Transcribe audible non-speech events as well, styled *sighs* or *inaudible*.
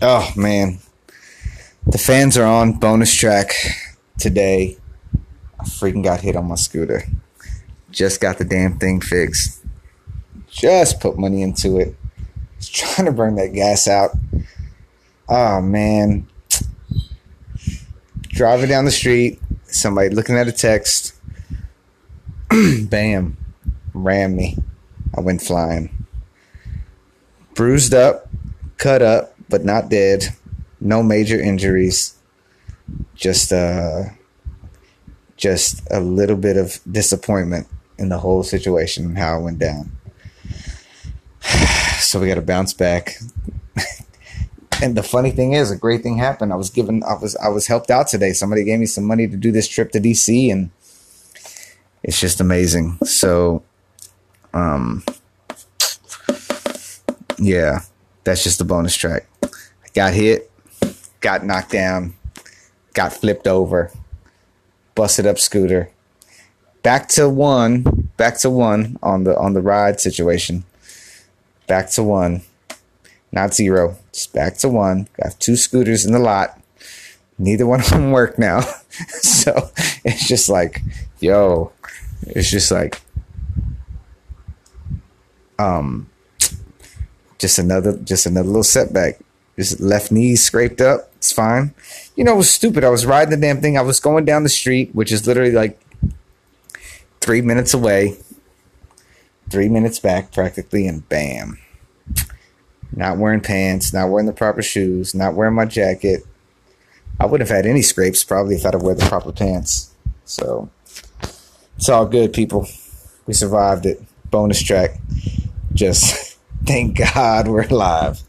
Oh man, the fans are on bonus track today. I freaking got hit on my scooter. Just got the damn thing fixed. Just put money into it. Was *laughs* trying to burn that gas out. Oh man. Driving down the street, somebody looking at a text. *clears throat* Bam. Ran me. I went flying. Bruised up, cut up, but not dead. No major injuries. Just uh just a little bit of disappointment in the whole situation and how it went down. *sighs* so we got to bounce back. *laughs* and the funny thing is, a great thing happened. I was given, I was, I was helped out today. Somebody gave me some money to do this trip to DC, and it's just amazing. So, um, yeah, that's just a bonus track. Got hit, got knocked down, got flipped over, busted up scooter. Back to one, back to one on the on the ride situation. Back to one, not zero. Just back to one. Got two scooters in the lot. Neither one of them work now. *laughs* so it's just like, yo, it's just like, um, just another, just another little setback. Just left knee scraped up. It's fine. You know, it was stupid. I was riding the damn thing. I was going down the street, which is literally like three minutes away, three minutes back practically, and bam. Not wearing pants, not wearing the proper shoes, not wearing my jacket. I wouldn't have had any scrapes probably if I'd have wear the proper pants. So it's all good, people. We survived it. Bonus track. Just *laughs* thank God we're alive.